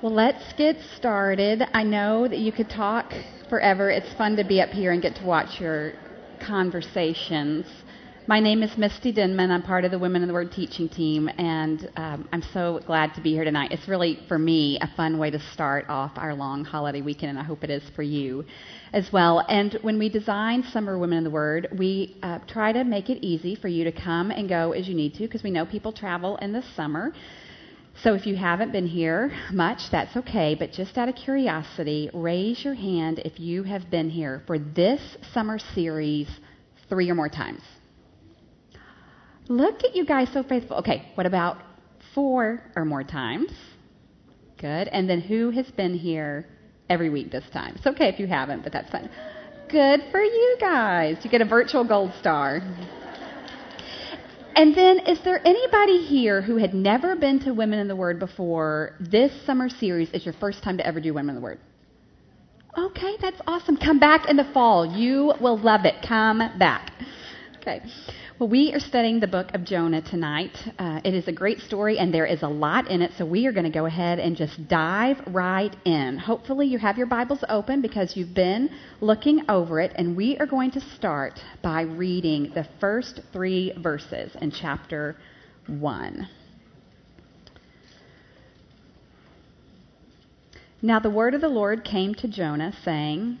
Well, let's get started. I know that you could talk forever. It's fun to be up here and get to watch your conversations. My name is Misty Denman. I'm part of the Women in the Word teaching team, and um, I'm so glad to be here tonight. It's really, for me, a fun way to start off our long holiday weekend, and I hope it is for you as well. And when we design Summer Women in the Word, we uh, try to make it easy for you to come and go as you need to, because we know people travel in the summer. So if you haven't been here much, that's okay. But just out of curiosity, raise your hand if you have been here for this summer series three or more times. Look at you guys so faithful. Okay, what about four or more times? Good. And then who has been here every week this time? It's okay if you haven't, but that's fine. Good for you guys. You get a virtual gold star. And then, is there anybody here who had never been to Women in the Word before? This summer series is your first time to ever do Women in the Word. Okay, that's awesome. Come back in the fall. You will love it. Come back. Okay. Well, we are studying the book of Jonah tonight. Uh, it is a great story, and there is a lot in it, so we are going to go ahead and just dive right in. Hopefully, you have your Bibles open because you've been looking over it, and we are going to start by reading the first three verses in chapter 1. Now, the word of the Lord came to Jonah, saying,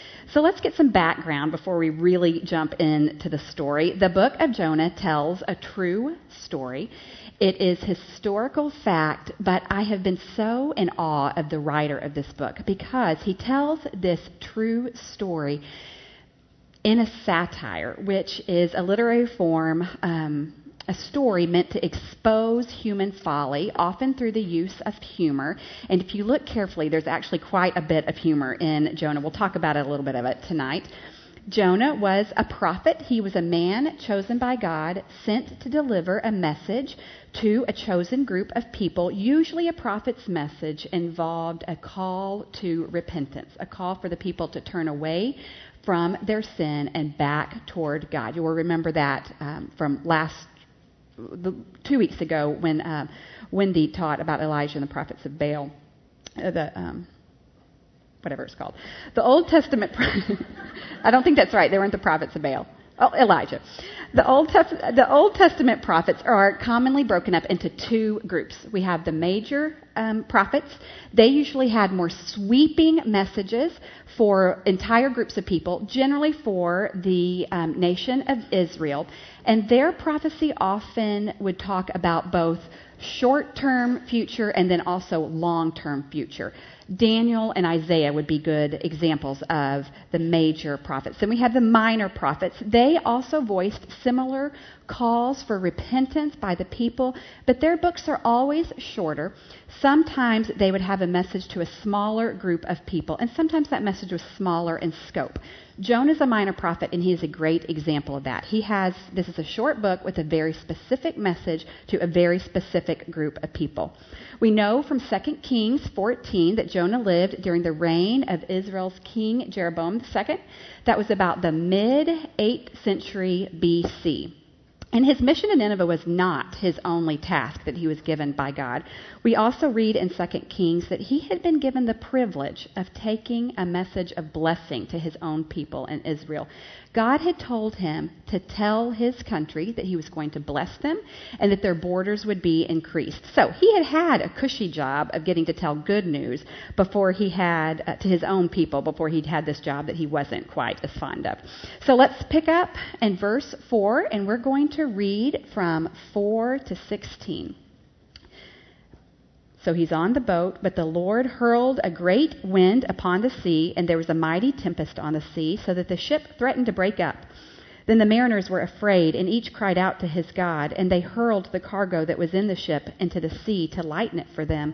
So let's get some background before we really jump into the story. The book of Jonah tells a true story. It is historical fact, but I have been so in awe of the writer of this book because he tells this true story in a satire, which is a literary form, um, a story meant to expose human folly, often through the use of humor. And if you look carefully, there's actually quite a bit of humor in Jonah. We'll talk about it a little bit of it tonight. Jonah was a prophet. He was a man chosen by God, sent to deliver a message to a chosen group of people. Usually, a prophet's message involved a call to repentance, a call for the people to turn away from their sin and back toward God. You will remember that um, from last the, two weeks ago when uh, Wendy taught about Elijah and the prophets of Baal. Uh, the um, whatever it's called. The Old Testament, I don't think that's right. They weren't the prophets of Baal. Oh, Elijah. The Old, the Old Testament prophets are commonly broken up into two groups. We have the major um, prophets. They usually had more sweeping messages for entire groups of people, generally for the um, nation of Israel. And their prophecy often would talk about both short term future and then also long term future. Daniel and Isaiah would be good examples of the major prophets. Then we have the minor prophets. They also voiced similar calls for repentance by the people, but their books are always shorter. Sometimes they would have a message to a smaller group of people, and sometimes that message was smaller in scope. Jonah is a minor prophet, and he is a great example of that. He has, this is a short book with a very specific message to a very specific group of people. We know from 2 Kings 14 that Jonah lived during the reign of Israel's king Jeroboam II. That was about the mid 8th century BC. And his mission in Nineveh was not his only task that he was given by God. We also read in 2 Kings that he had been given the privilege of taking a message of blessing to his own people in Israel. God had told him to tell his country that he was going to bless them and that their borders would be increased. So he had had a cushy job of getting to tell good news before he had uh, to his own people, before he'd had this job that he wasn't quite as fond of. So let's pick up in verse 4, and we're going to read from 4 to 16. So he's on the boat, but the Lord hurled a great wind upon the sea, and there was a mighty tempest on the sea, so that the ship threatened to break up. Then the mariners were afraid, and each cried out to his God, and they hurled the cargo that was in the ship into the sea to lighten it for them.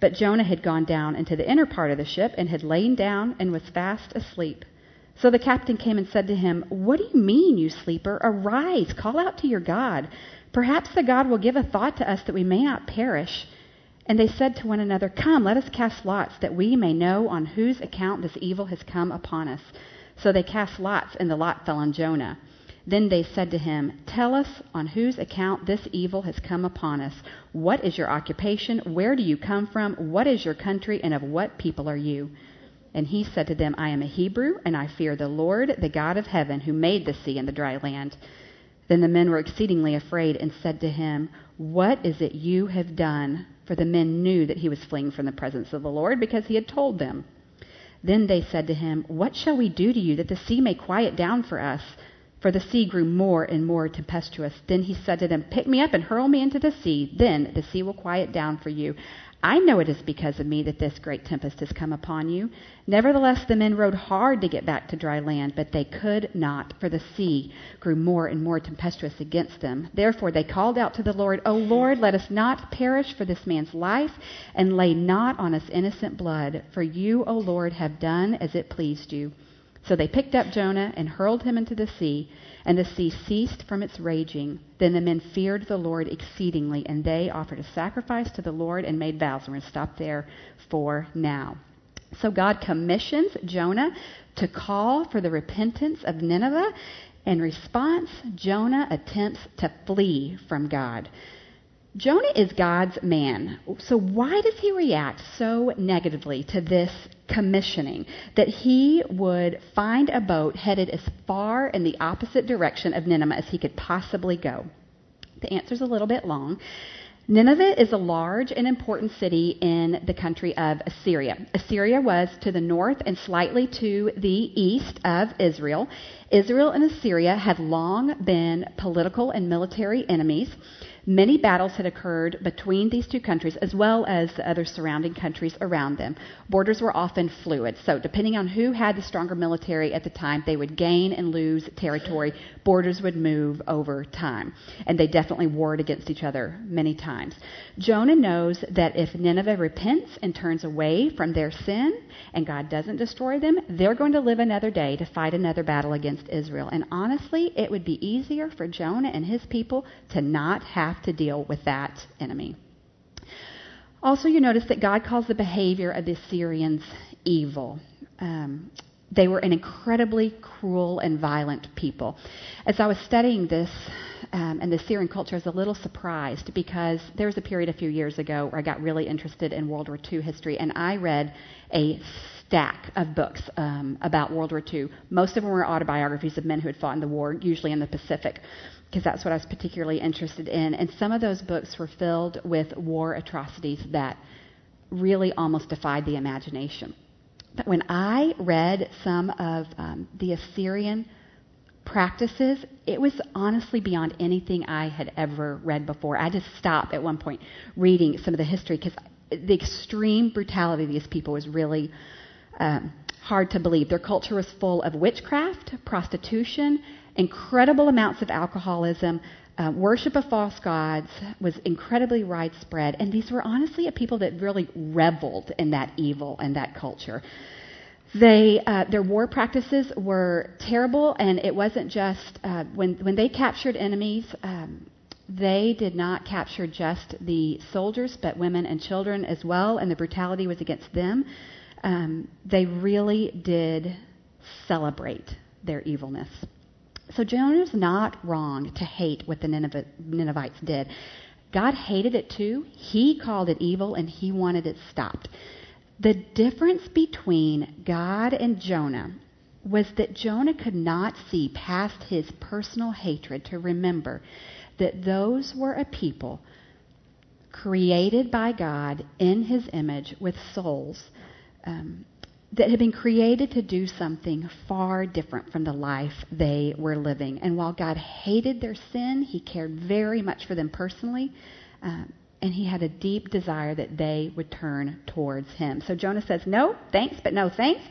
But Jonah had gone down into the inner part of the ship, and had lain down, and was fast asleep. So the captain came and said to him, What do you mean, you sleeper? Arise, call out to your God. Perhaps the God will give a thought to us that we may not perish. And they said to one another, Come, let us cast lots, that we may know on whose account this evil has come upon us. So they cast lots, and the lot fell on Jonah. Then they said to him, Tell us on whose account this evil has come upon us. What is your occupation? Where do you come from? What is your country? And of what people are you? And he said to them, I am a Hebrew, and I fear the Lord, the God of heaven, who made the sea and the dry land. Then the men were exceedingly afraid and said to him, What is it you have done? For the men knew that he was fleeing from the presence of the Lord because he had told them. Then they said to him, What shall we do to you that the sea may quiet down for us? For the sea grew more and more tempestuous. Then he said to them, Pick me up and hurl me into the sea. Then the sea will quiet down for you. I know it is because of me that this great tempest has come upon you. Nevertheless, the men rowed hard to get back to dry land, but they could not, for the sea grew more and more tempestuous against them. Therefore, they called out to the Lord, O Lord, let us not perish for this man's life, and lay not on us innocent blood, for you, O Lord, have done as it pleased you. So they picked up Jonah and hurled him into the sea, and the sea ceased from its raging. Then the men feared the Lord exceedingly, and they offered a sacrifice to the Lord and made vows. We're going to stop there for now. So God commissions Jonah to call for the repentance of Nineveh. In response, Jonah attempts to flee from God. Jonah is God's man. So why does he react so negatively to this commissioning that he would find a boat headed as far in the opposite direction of Nineveh as he could possibly go? The answer is a little bit long. Nineveh is a large and important city in the country of Assyria. Assyria was to the north and slightly to the east of Israel. Israel and Assyria had long been political and military enemies. Many battles had occurred between these two countries as well as the other surrounding countries around them. Borders were often fluid, so depending on who had the stronger military at the time, they would gain and lose territory. Borders would move over time, and they definitely warred against each other many times. Jonah knows that if Nineveh repents and turns away from their sin and God doesn't destroy them, they're going to live another day to fight another battle against Israel. And honestly, it would be easier for Jonah and his people to not have have to deal with that enemy. Also, you notice that God calls the behavior of the Assyrians evil. Um, they were an incredibly cruel and violent people. As I was studying this um, and the Assyrian culture, I was a little surprised because there was a period a few years ago where I got really interested in World War II history, and I read a stack of books um, about World War II. Most of them were autobiographies of men who had fought in the war, usually in the Pacific because that's what I was particularly interested in. And some of those books were filled with war atrocities that really almost defied the imagination. But when I read some of um, the Assyrian practices, it was honestly beyond anything I had ever read before. I just stopped at one point reading some of the history because the extreme brutality of these people was really um, hard to believe. Their culture was full of witchcraft, prostitution, incredible amounts of alcoholism, uh, worship of false gods was incredibly widespread, and these were honestly a people that really reveled in that evil and that culture. They, uh, their war practices were terrible, and it wasn't just uh, when when they captured enemies. Um, they did not capture just the soldiers, but women and children as well, and the brutality was against them. Um, they really did celebrate their evilness. So Jonah's not wrong to hate what the Ninevites did. God hated it too. He called it evil and he wanted it stopped. The difference between God and Jonah was that Jonah could not see past his personal hatred to remember that those were a people created by God in his image with souls um, that had been created to do something far different from the life they were living. And while God hated their sin, He cared very much for them personally. Um, and he had a deep desire that they would turn towards him. So Jonah says, No, thanks, but no thanks.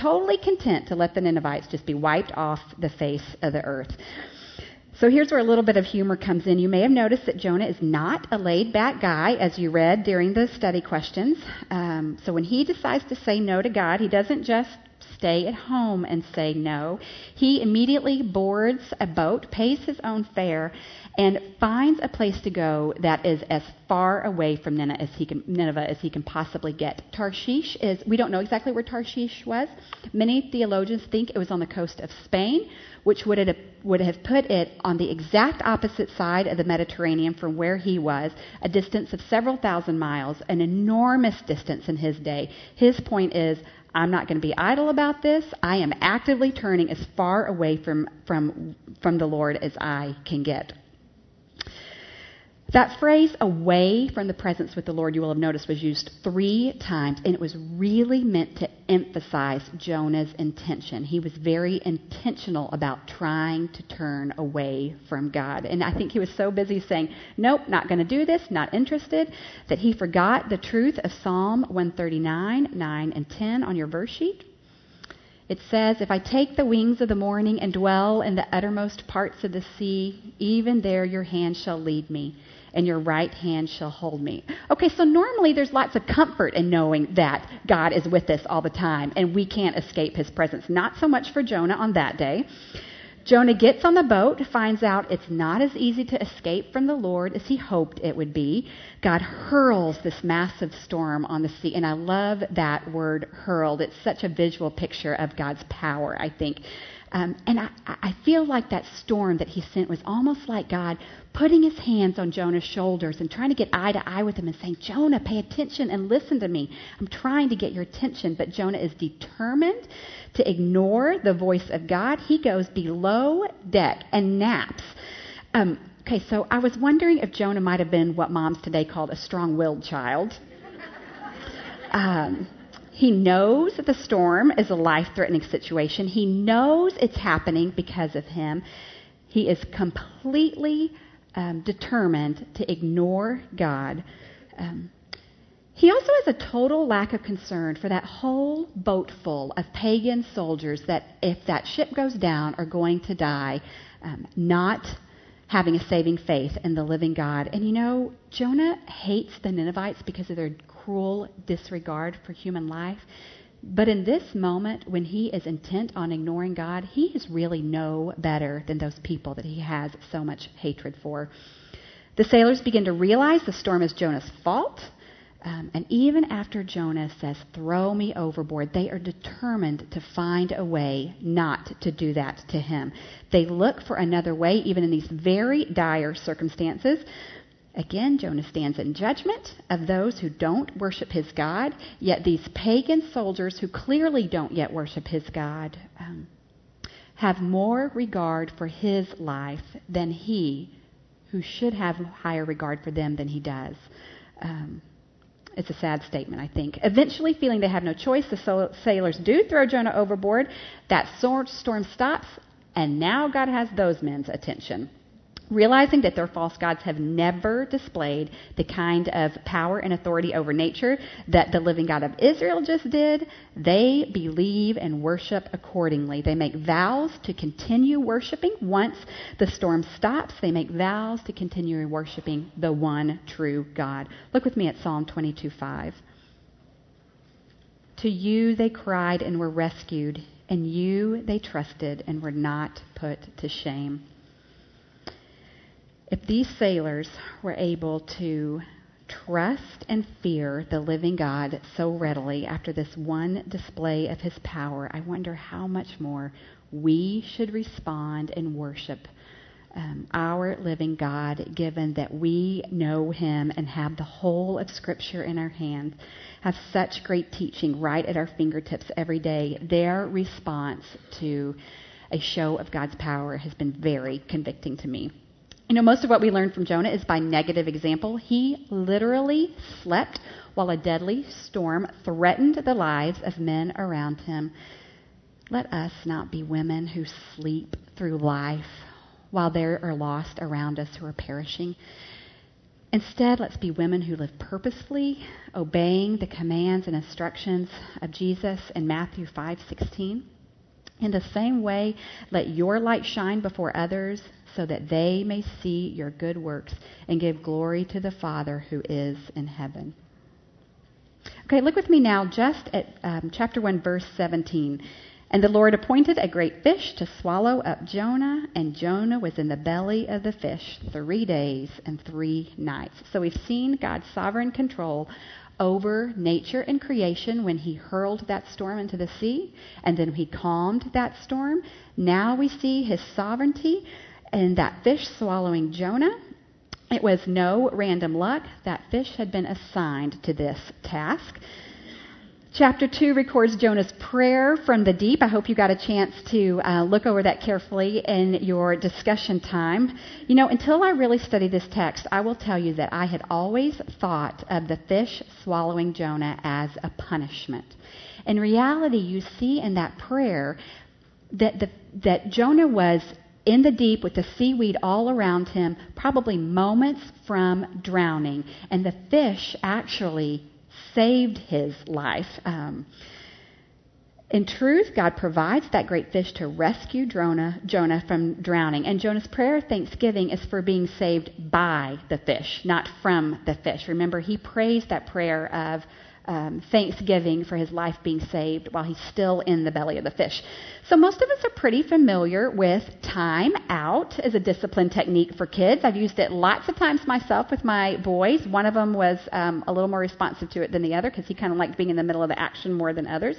Totally content to let the Ninevites just be wiped off the face of the earth. So here's where a little bit of humor comes in. You may have noticed that Jonah is not a laid back guy, as you read during the study questions. Um, so when he decides to say no to God, he doesn't just stay at home and say no. He immediately boards a boat, pays his own fare, and finds a place to go that is as far away from Nineveh as he can, Nineveh as he can possibly get. Tarshish is, we don't know exactly where Tarshish was. Many theologians think it was on the coast of Spain, which would have, would have put it on the exact opposite side of the Mediterranean from where he was, a distance of several thousand miles, an enormous distance in his day. His point is, I'm not going to be idle about this. I am actively turning as far away from, from, from the Lord as I can get. That phrase, away from the presence with the Lord, you will have noticed, was used three times, and it was really meant to emphasize Jonah's intention. He was very intentional about trying to turn away from God. And I think he was so busy saying, Nope, not going to do this, not interested, that he forgot the truth of Psalm 139, 9, and 10 on your verse sheet. It says, If I take the wings of the morning and dwell in the uttermost parts of the sea, even there your hand shall lead me and your right hand shall hold me. Okay, so normally there's lots of comfort in knowing that God is with us all the time and we can't escape his presence. Not so much for Jonah on that day. Jonah gets on the boat, finds out it's not as easy to escape from the Lord as he hoped it would be. God hurls this massive storm on the sea, and I love that word hurled. It's such a visual picture of God's power, I think. Um, and I, I feel like that storm that he sent was almost like God putting his hands on Jonah's shoulders and trying to get eye to eye with him and saying, Jonah, pay attention and listen to me. I'm trying to get your attention. But Jonah is determined to ignore the voice of God. He goes below deck and naps. Um, okay, so I was wondering if Jonah might have been what moms today called a strong willed child. Um, he knows that the storm is a life threatening situation. He knows it's happening because of him. He is completely um, determined to ignore God. Um, he also has a total lack of concern for that whole boat full of pagan soldiers that, if that ship goes down, are going to die, um, not having a saving faith in the living God. And you know, Jonah hates the Ninevites because of their cruel disregard for human life. But in this moment, when he is intent on ignoring God, he is really no better than those people that he has so much hatred for. The sailors begin to realize the storm is Jonah's fault. Um, and even after Jonah says, Throw me overboard, they are determined to find a way not to do that to him. They look for another way, even in these very dire circumstances. Again, Jonah stands in judgment of those who don't worship his God, yet these pagan soldiers who clearly don't yet worship his God um, have more regard for his life than he, who should have higher regard for them than he does. Um, it's a sad statement, I think. Eventually, feeling they have no choice, the sailors do throw Jonah overboard. That storm stops, and now God has those men's attention. Realizing that their false gods have never displayed the kind of power and authority over nature that the living God of Israel just did, they believe and worship accordingly. They make vows to continue worshiping. Once the storm stops, they make vows to continue worshiping the one true God. Look with me at Psalm 22:5. To you they cried and were rescued, and you they trusted and were not put to shame. If these sailors were able to trust and fear the living God so readily after this one display of his power, I wonder how much more we should respond and worship um, our living God, given that we know him and have the whole of Scripture in our hands, have such great teaching right at our fingertips every day. Their response to a show of God's power has been very convicting to me. You know, most of what we learn from Jonah is by negative example. He literally slept while a deadly storm threatened the lives of men around him. Let us not be women who sleep through life while there are lost around us who are perishing. Instead, let's be women who live purposefully, obeying the commands and instructions of Jesus in Matthew 5:16. In the same way, let your light shine before others so that they may see your good works and give glory to the Father who is in heaven. Okay, look with me now just at um, chapter 1, verse 17. And the Lord appointed a great fish to swallow up Jonah, and Jonah was in the belly of the fish three days and three nights. So we've seen God's sovereign control over nature and creation when he hurled that storm into the sea, and then he calmed that storm. Now we see his sovereignty in that fish swallowing Jonah. It was no random luck. That fish had been assigned to this task. Chapter 2 records Jonah's prayer from the deep. I hope you got a chance to uh, look over that carefully in your discussion time. You know, until I really studied this text, I will tell you that I had always thought of the fish swallowing Jonah as a punishment. In reality, you see in that prayer that, the, that Jonah was in the deep with the seaweed all around him, probably moments from drowning. And the fish actually saved his life. Um, in truth, God provides that great fish to rescue Jonah, Jonah from drowning. And Jonah's prayer of thanksgiving is for being saved by the fish, not from the fish. Remember, he prays that prayer of um, thanksgiving for his life being saved while he's still in the belly of the fish. So, most of us are pretty familiar with time out as a discipline technique for kids. I've used it lots of times myself with my boys. One of them was um, a little more responsive to it than the other because he kind of liked being in the middle of the action more than others.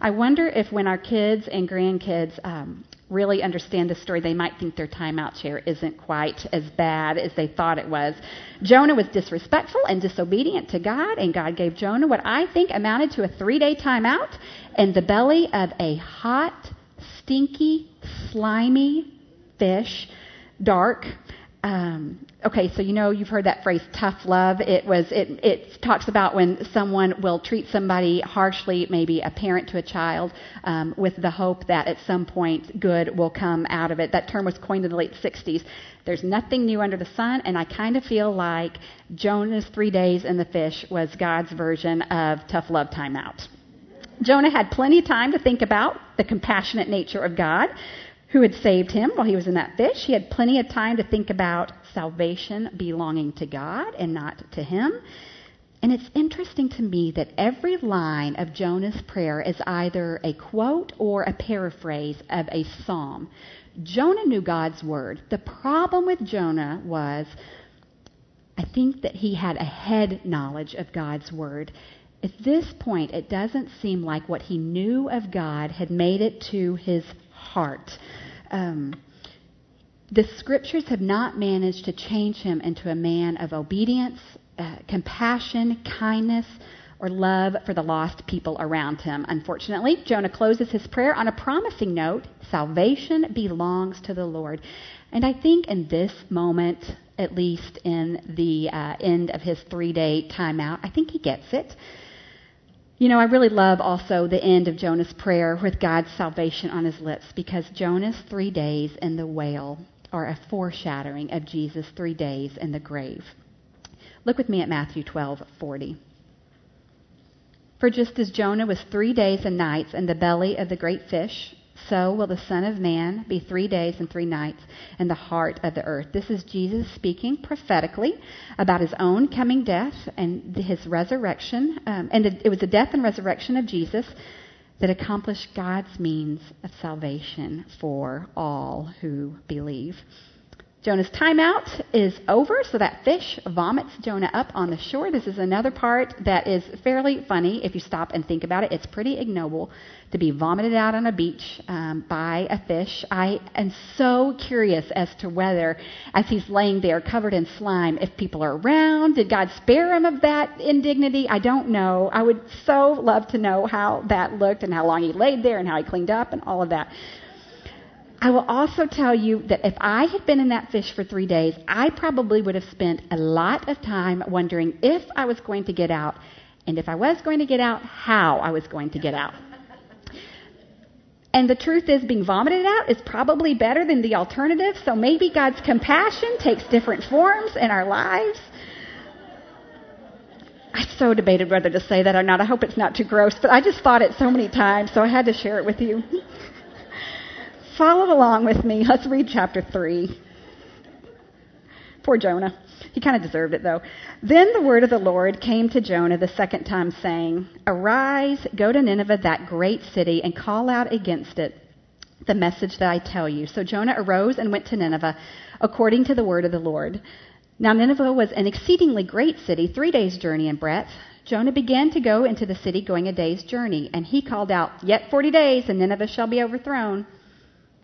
I wonder if when our kids and grandkids um, really understand the story, they might think their timeout chair isn't quite as bad as they thought it was. Jonah was disrespectful and disobedient to God, and God gave Jonah what I think amounted to a three day timeout in the belly of a hot, stinky, slimy fish, dark, um, okay, so you know you've heard that phrase tough love. It was it it talks about when someone will treat somebody harshly, maybe a parent to a child, um, with the hope that at some point good will come out of it. That term was coined in the late 60s. There's nothing new under the sun, and I kind of feel like Jonah's three days in the fish was God's version of tough love timeout. Jonah had plenty of time to think about the compassionate nature of God who had saved him while he was in that fish. He had plenty of time to think about salvation belonging to God and not to him. And it's interesting to me that every line of Jonah's prayer is either a quote or a paraphrase of a psalm. Jonah knew God's word. The problem with Jonah was, I think that he had a head knowledge of God's word. At this point, it doesn't seem like what he knew of God had made it to his heart. Um, the scriptures have not managed to change him into a man of obedience, uh, compassion, kindness, or love for the lost people around him. Unfortunately, Jonah closes his prayer on a promising note salvation belongs to the Lord. And I think in this moment, at least in the uh, end of his three day timeout, I think he gets it. You know, I really love also the end of Jonah's prayer with God's salvation on his lips because Jonah's three days in the whale are a foreshadowing of Jesus' three days in the grave. Look with me at Matthew 12:40. For just as Jonah was three days and nights in the belly of the great fish, so will the Son of Man be three days and three nights in the heart of the earth. This is Jesus speaking prophetically about his own coming death and his resurrection. Um, and it was the death and resurrection of Jesus that accomplished God's means of salvation for all who believe. Jonah's timeout is over, so that fish vomits Jonah up on the shore. This is another part that is fairly funny if you stop and think about it. It's pretty ignoble to be vomited out on a beach um, by a fish. I am so curious as to whether, as he's laying there covered in slime, if people are around. Did God spare him of that indignity? I don't know. I would so love to know how that looked and how long he laid there and how he cleaned up and all of that. I will also tell you that if I had been in that fish for three days, I probably would have spent a lot of time wondering if I was going to get out, and if I was going to get out, how I was going to get out. And the truth is, being vomited out is probably better than the alternative, so maybe God's compassion takes different forms in our lives. I so debated whether to say that or not. I hope it's not too gross, but I just thought it so many times, so I had to share it with you. Follow along with me. Let's read chapter 3. Poor Jonah. He kind of deserved it, though. Then the word of the Lord came to Jonah the second time, saying, Arise, go to Nineveh, that great city, and call out against it the message that I tell you. So Jonah arose and went to Nineveh according to the word of the Lord. Now Nineveh was an exceedingly great city, three days' journey in breadth. Jonah began to go into the city, going a day's journey, and he called out, Yet forty days, and Nineveh shall be overthrown.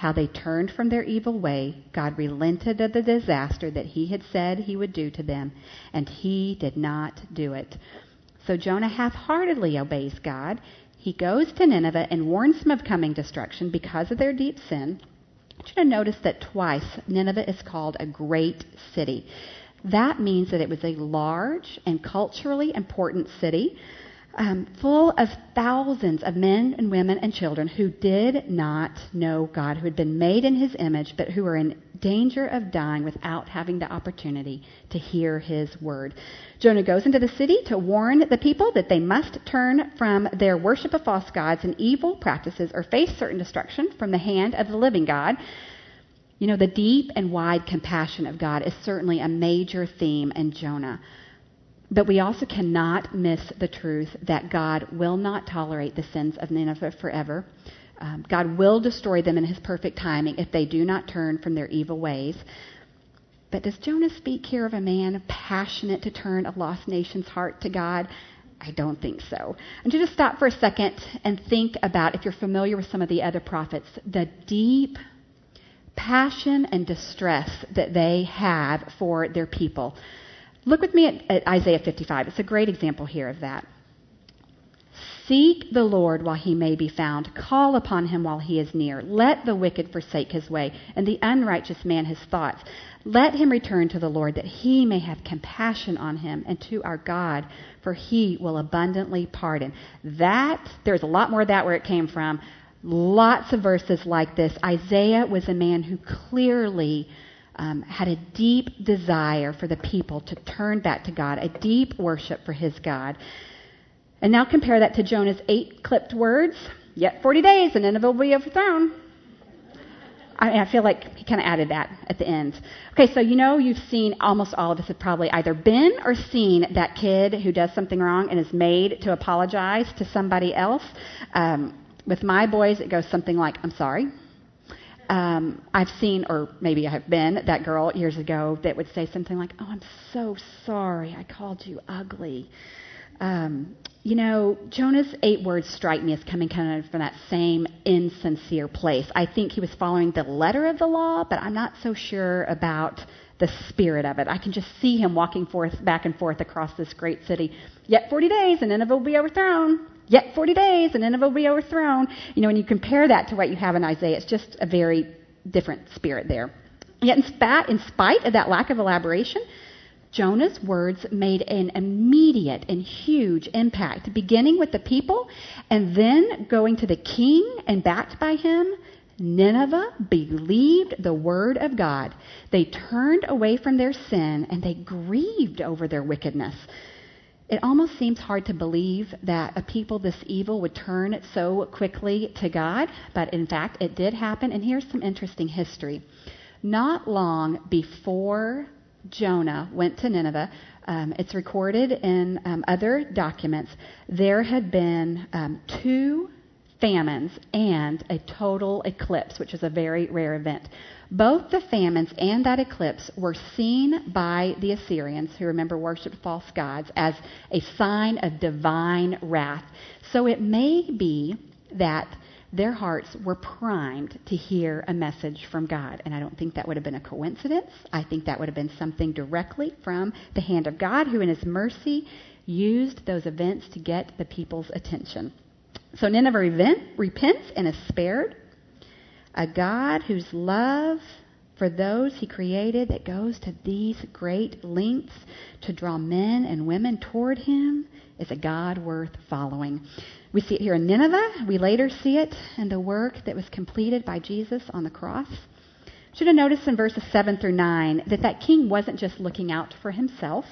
how they turned from their evil way, God relented of the disaster that he had said he would do to them, and he did not do it. So Jonah half heartedly obeys God. He goes to Nineveh and warns them of coming destruction because of their deep sin. I want you to notice that twice Nineveh is called a great city. That means that it was a large and culturally important city um, full of thousands of men and women and children who did not know God, who had been made in his image, but who were in danger of dying without having the opportunity to hear his word. Jonah goes into the city to warn the people that they must turn from their worship of false gods and evil practices or face certain destruction from the hand of the living God. You know, the deep and wide compassion of God is certainly a major theme in Jonah. But we also cannot miss the truth that God will not tolerate the sins of Nineveh forever. Um, God will destroy them in his perfect timing if they do not turn from their evil ways. But does Jonah speak here of a man passionate to turn a lost nation's heart to God? I don't think so. And to just stop for a second and think about, if you're familiar with some of the other prophets, the deep passion and distress that they have for their people. Look with me at, at Isaiah 55. It's a great example here of that. Seek the Lord while he may be found. Call upon him while he is near. Let the wicked forsake his way, and the unrighteous man his thoughts. Let him return to the Lord, that he may have compassion on him, and to our God, for he will abundantly pardon. That, there's a lot more of that where it came from. Lots of verses like this. Isaiah was a man who clearly um, had a deep desire for the people to turn back to God, a deep worship for his God. And now compare that to Jonah's eight clipped words. Yet 40 days and Nineveh will be overthrown. I, I feel like he kind of added that at the end. Okay, so you know you've seen, almost all of us have probably either been or seen that kid who does something wrong and is made to apologize to somebody else. Um, with my boys, it goes something like, I'm sorry, um, I've seen, or maybe I have been, that girl years ago that would say something like, Oh, I'm so sorry. I called you ugly. Um, you know, Jonah's eight words strike me as coming kind of from that same insincere place. I think he was following the letter of the law, but I'm not so sure about the spirit of it. I can just see him walking forth, back and forth across this great city. Yet 40 days and Nineveh will be overthrown. Yet 40 days and Nineveh will be overthrown. You know, when you compare that to what you have in Isaiah, it's just a very different spirit there. Yet, in, in spite of that lack of elaboration, Jonah's words made an immediate and huge impact, beginning with the people and then going to the king and backed by him. Nineveh believed the word of God. They turned away from their sin and they grieved over their wickedness. It almost seems hard to believe that a people this evil would turn so quickly to God, but in fact, it did happen. And here's some interesting history. Not long before Jonah went to Nineveh, um, it's recorded in um, other documents, there had been um, two famines and a total eclipse, which is a very rare event. Both the famines and that eclipse were seen by the Assyrians, who remember worshiped false gods, as a sign of divine wrath. So it may be that their hearts were primed to hear a message from God. And I don't think that would have been a coincidence. I think that would have been something directly from the hand of God, who in his mercy used those events to get the people's attention. So Nineveh repents and is spared. A God whose love for those he created that goes to these great lengths to draw men and women toward him is a God worth following. We see it here in Nineveh. We later see it in the work that was completed by Jesus on the cross. Should have noticed in verses 7 through 9 that that king wasn't just looking out for himself.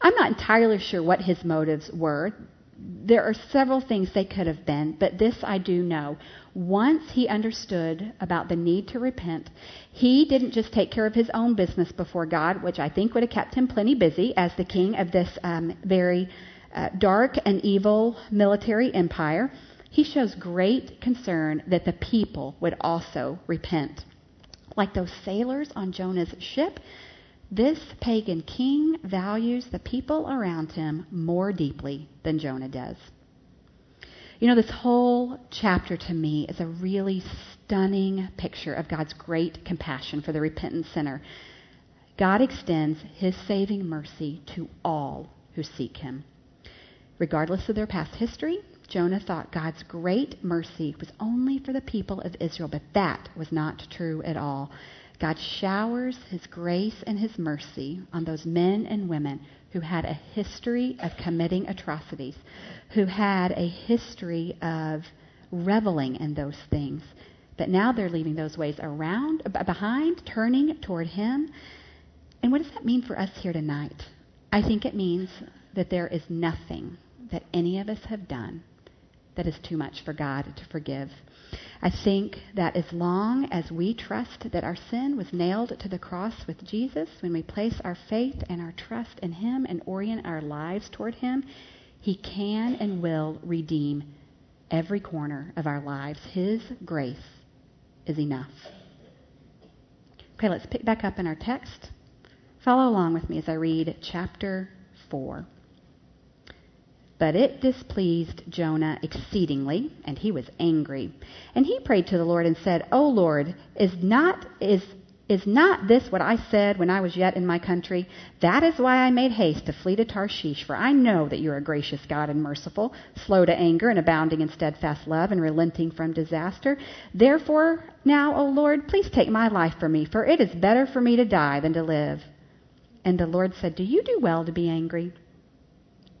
I'm not entirely sure what his motives were there are several things they could have been, but this I do know. Once he understood about the need to repent, he didn't just take care of his own business before God, which I think would have kept him plenty busy as the king of this um, very uh, dark and evil military empire. He shows great concern that the people would also repent. Like those sailors on Jonah's ship, this pagan king values the people around him more deeply than Jonah does. You know, this whole chapter to me is a really stunning picture of God's great compassion for the repentant sinner. God extends his saving mercy to all who seek him. Regardless of their past history, Jonah thought God's great mercy was only for the people of Israel, but that was not true at all. God showers His grace and His mercy on those men and women who had a history of committing atrocities, who had a history of reveling in those things. But now they're leaving those ways around, behind, turning toward Him. And what does that mean for us here tonight? I think it means that there is nothing that any of us have done that is too much for God to forgive. I think that as long as we trust that our sin was nailed to the cross with Jesus, when we place our faith and our trust in Him and orient our lives toward Him, He can and will redeem every corner of our lives. His grace is enough. Okay, let's pick back up in our text. Follow along with me as I read chapter 4. But it displeased Jonah exceedingly, and he was angry. And he prayed to the Lord and said, O Lord, is not is is not this what I said when I was yet in my country? That is why I made haste to flee to Tarshish, for I know that you are a gracious God and merciful, slow to anger and abounding in steadfast love and relenting from disaster. Therefore, now, O Lord, please take my life from me, for it is better for me to die than to live. And the Lord said, Do you do well to be angry?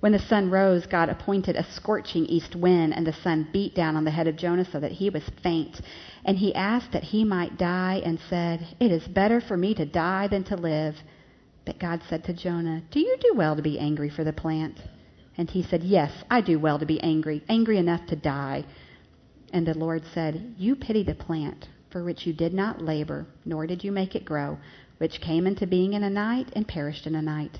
When the sun rose, God appointed a scorching east wind, and the sun beat down on the head of Jonah so that he was faint. And he asked that he might die, and said, It is better for me to die than to live. But God said to Jonah, Do you do well to be angry for the plant? And he said, Yes, I do well to be angry, angry enough to die. And the Lord said, You pity the plant, for which you did not labor, nor did you make it grow, which came into being in a night and perished in a night.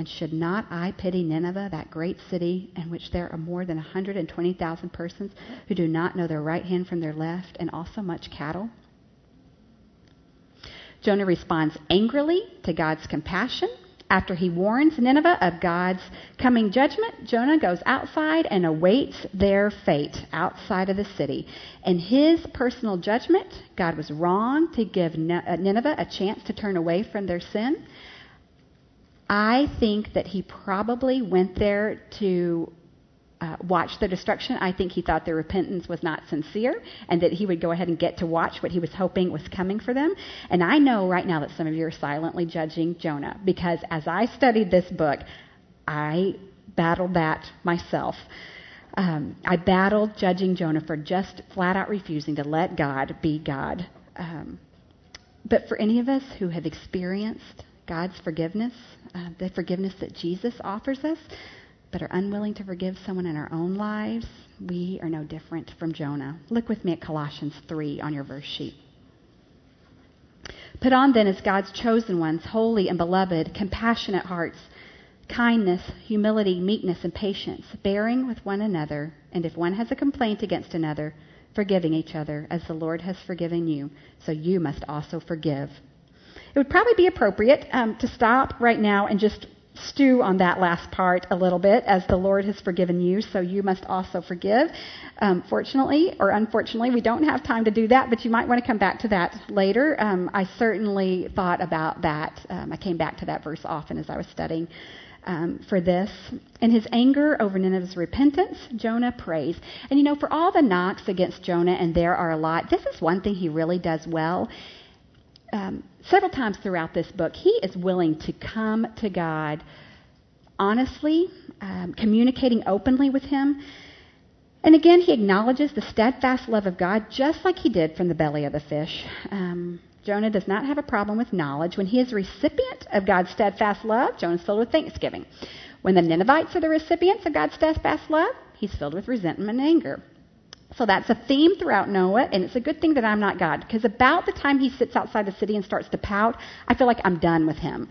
And should not I pity Nineveh, that great city in which there are more than 120,000 persons who do not know their right hand from their left, and also much cattle? Jonah responds angrily to God's compassion. After he warns Nineveh of God's coming judgment, Jonah goes outside and awaits their fate outside of the city. In his personal judgment, God was wrong to give uh, Nineveh a chance to turn away from their sin. I think that he probably went there to uh, watch the destruction. I think he thought their repentance was not sincere and that he would go ahead and get to watch what he was hoping was coming for them. And I know right now that some of you are silently judging Jonah because as I studied this book, I battled that myself. Um, I battled judging Jonah for just flat out refusing to let God be God. Um, but for any of us who have experienced God's forgiveness, uh, the forgiveness that Jesus offers us, but are unwilling to forgive someone in our own lives, we are no different from Jonah. Look with me at Colossians 3 on your verse sheet. Put on then as God's chosen ones, holy and beloved, compassionate hearts, kindness, humility, meekness, and patience, bearing with one another, and if one has a complaint against another, forgiving each other, as the Lord has forgiven you, so you must also forgive. It would probably be appropriate um, to stop right now and just stew on that last part a little bit, as the Lord has forgiven you, so you must also forgive. Um, fortunately or unfortunately, we don't have time to do that, but you might want to come back to that later. Um, I certainly thought about that. Um, I came back to that verse often as I was studying. Um, for this. In his anger over Nineveh's repentance, Jonah prays. And you know, for all the knocks against Jonah, and there are a lot, this is one thing he really does well. Um, several times throughout this book, he is willing to come to God honestly, um, communicating openly with Him. And again, he acknowledges the steadfast love of God, just like he did from the belly of the fish. Um, Jonah does not have a problem with knowledge. When he is a recipient of God's steadfast love, Jonah is filled with thanksgiving. When the Ninevites are the recipients of God's steadfast love, he's filled with resentment and anger. So that's a theme throughout Jonah, and it's a good thing that I'm not God, because about the time he sits outside the city and starts to pout, I feel like I'm done with him.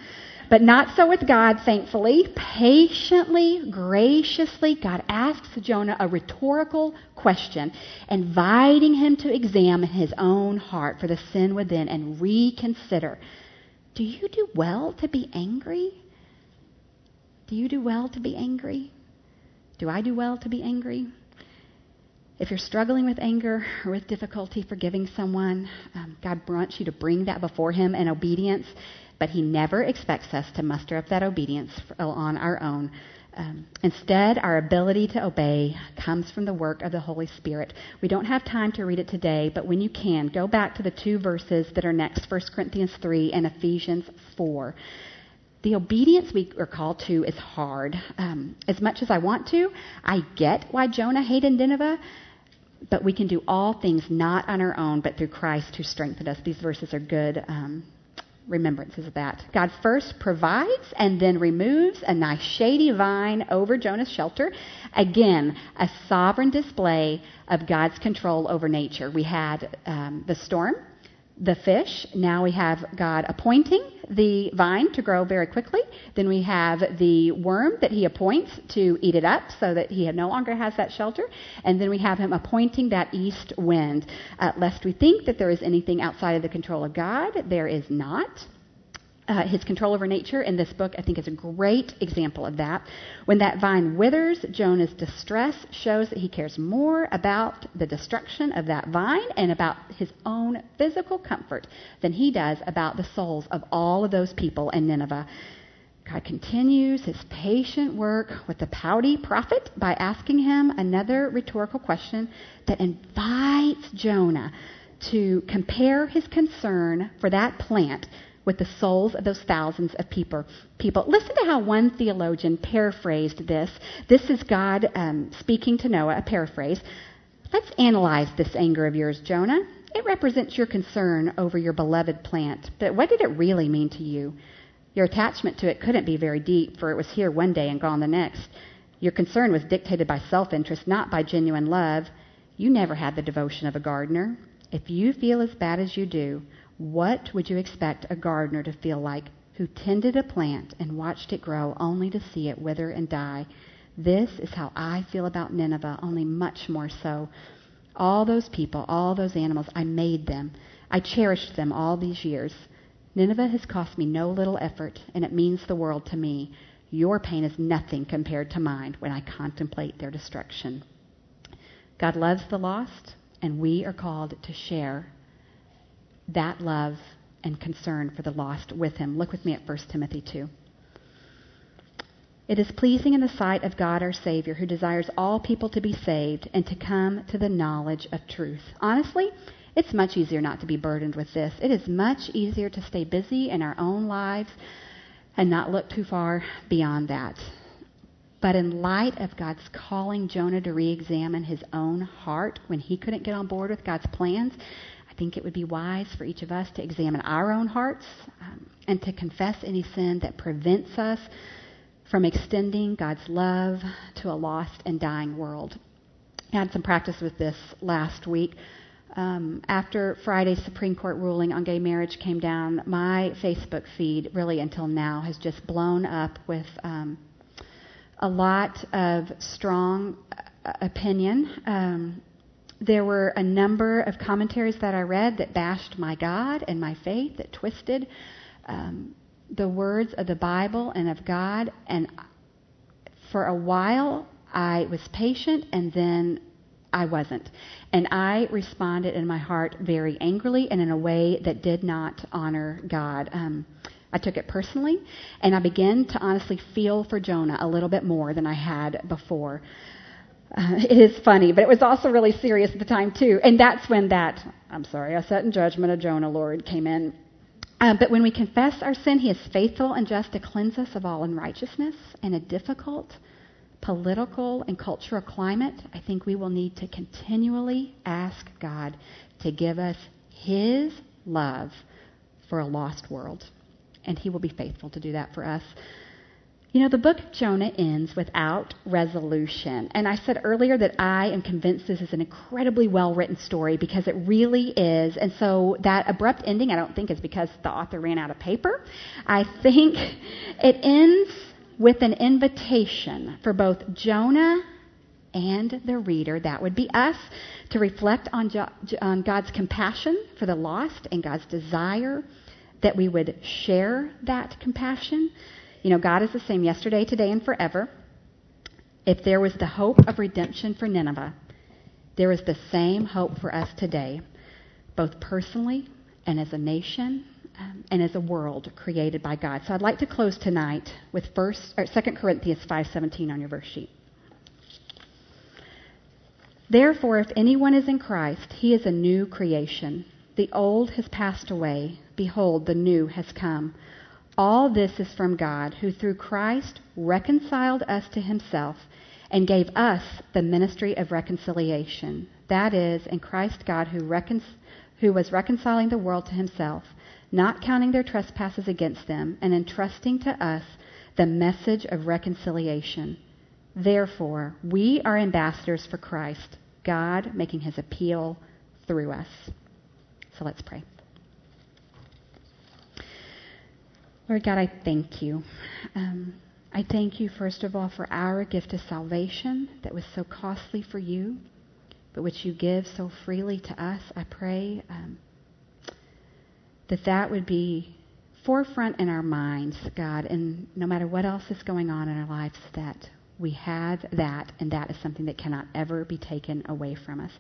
But not so with God, thankfully. Patiently, graciously, God asks Jonah a rhetorical question, inviting him to examine his own heart for the sin within and reconsider. Do you do well to be angry? Do you do well to be angry? Do I do well to be angry? If you're struggling with anger or with difficulty forgiving someone, um, God wants you to bring that before Him in obedience, but He never expects us to muster up that obedience on our own. Um, instead, our ability to obey comes from the work of the Holy Spirit. We don't have time to read it today, but when you can, go back to the two verses that are next 1 Corinthians 3 and Ephesians 4. The obedience we are called to is hard. Um, as much as I want to, I get why Jonah hated Nineveh, but we can do all things not on our own, but through Christ who strengthened us. These verses are good um, remembrances of that. God first provides and then removes a nice shady vine over Jonah's shelter. Again, a sovereign display of God's control over nature. We had um, the storm the fish. Now we have God appointing the vine to grow very quickly. Then we have the worm that he appoints to eat it up so that he no longer has that shelter. And then we have him appointing that east wind. Uh, lest we think that there is anything outside of the control of God, there is not uh, his control over nature in this book, I think, is a great example of that. When that vine withers, Jonah's distress shows that he cares more about the destruction of that vine and about his own physical comfort than he does about the souls of all of those people in Nineveh. God continues his patient work with the pouty prophet by asking him another rhetorical question that invites Jonah to compare his concern for that plant with the souls of those thousands of people. people. Listen to how one theologian paraphrased this. This is God um, speaking to Jonah, a paraphrase. Let's analyze this anger of yours, Jonah. It represents your concern over your beloved plant, but what did it really mean to you? Your attachment to it couldn't be very deep, for it was here one day and gone the next. Your concern was dictated by self interest, not by genuine love. You never had the devotion of a gardener. If you feel as bad as you do, what would you expect a gardener to feel like who tended a plant and watched it grow only to see it wither and die? This is how I feel about Nineveh, only much more so. All those people, all those animals, I made them. I cherished them all these years. Nineveh has cost me no little effort, and it means the world to me. Your pain is nothing compared to mine when I contemplate their destruction. God loves the lost, and we are called to share that love and concern for the lost with him. Look with me at 1 Timothy 2. It is pleasing in the sight of God our Savior, who desires all people to be saved and to come to the knowledge of truth. Honestly, it's much easier not to be burdened with this. It is much easier to stay busy in our own lives and not look too far beyond that. But in light of God's calling Jonah to re examine his own heart when he couldn't get on board with God's plans, think it would be wise for each of us to examine our own hearts um, and to confess any sin that prevents us from extending God's love to a lost and dying world. I had some practice with this last week. um, after Friday's Supreme Court ruling on gay marriage came down, my Facebook feed, really until now, has just blown up with um, a lot of strong uh, opinion. Um, there were a number of commentaries that I read that bashed my God and my faith, that twisted um, the words of the Bible and of God. And for a while, I was patient, and then I wasn't. And I responded in my heart very angrily and in a way that did not honor God. Um, I took it personally, and I began to honestly feel for Jonah a little bit more than I had before. Uh, it is funny, but it was also really serious at the time, too. And that's when that, I'm sorry, I set in judgment of Jonah, Lord, came in. Uh, but when we confess our sin, He is faithful and just to cleanse us of all unrighteousness. In a difficult political and cultural climate, I think we will need to continually ask God to give us His love for a lost world. And He will be faithful to do that for us. You know, the book of Jonah ends without resolution. And I said earlier that I am convinced this is an incredibly well written story because it really is. And so that abrupt ending, I don't think is because the author ran out of paper. I think it ends with an invitation for both Jonah and the reader, that would be us, to reflect on, jo- on God's compassion for the lost and God's desire that we would share that compassion you know, God is the same yesterday, today, and forever. If there was the hope of redemption for Nineveh, there is the same hope for us today, both personally and as a nation um, and as a world created by God. So I'd like to close tonight with first or 2 Corinthians 5:17 on your verse sheet. Therefore, if anyone is in Christ, he is a new creation. The old has passed away; behold, the new has come. All this is from God, who through Christ reconciled us to himself and gave us the ministry of reconciliation. That is, in Christ God, who, recon- who was reconciling the world to himself, not counting their trespasses against them, and entrusting to us the message of reconciliation. Therefore, we are ambassadors for Christ, God making his appeal through us. So let's pray. Lord God, I thank you. Um, I thank you, first of all, for our gift of salvation that was so costly for you, but which you give so freely to us. I pray um, that that would be forefront in our minds, God, and no matter what else is going on in our lives, that we have that, and that is something that cannot ever be taken away from us.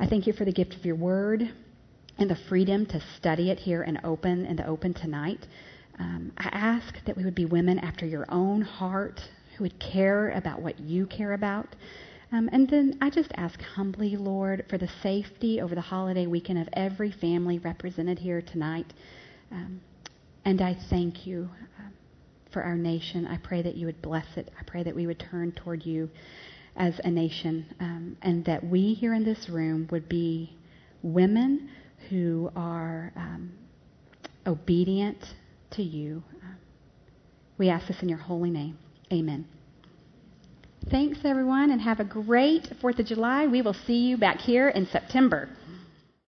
I thank you for the gift of your word and the freedom to study it here and open in the open tonight. Um, I ask that we would be women after your own heart who would care about what you care about. Um, and then I just ask humbly, Lord, for the safety over the holiday weekend of every family represented here tonight. Um, and I thank you uh, for our nation. I pray that you would bless it. I pray that we would turn toward you as a nation um, and that we here in this room would be women who are um, obedient to you. We ask this in your holy name. Amen. Thanks, everyone, and have a great 4th of July. We will see you back here in September.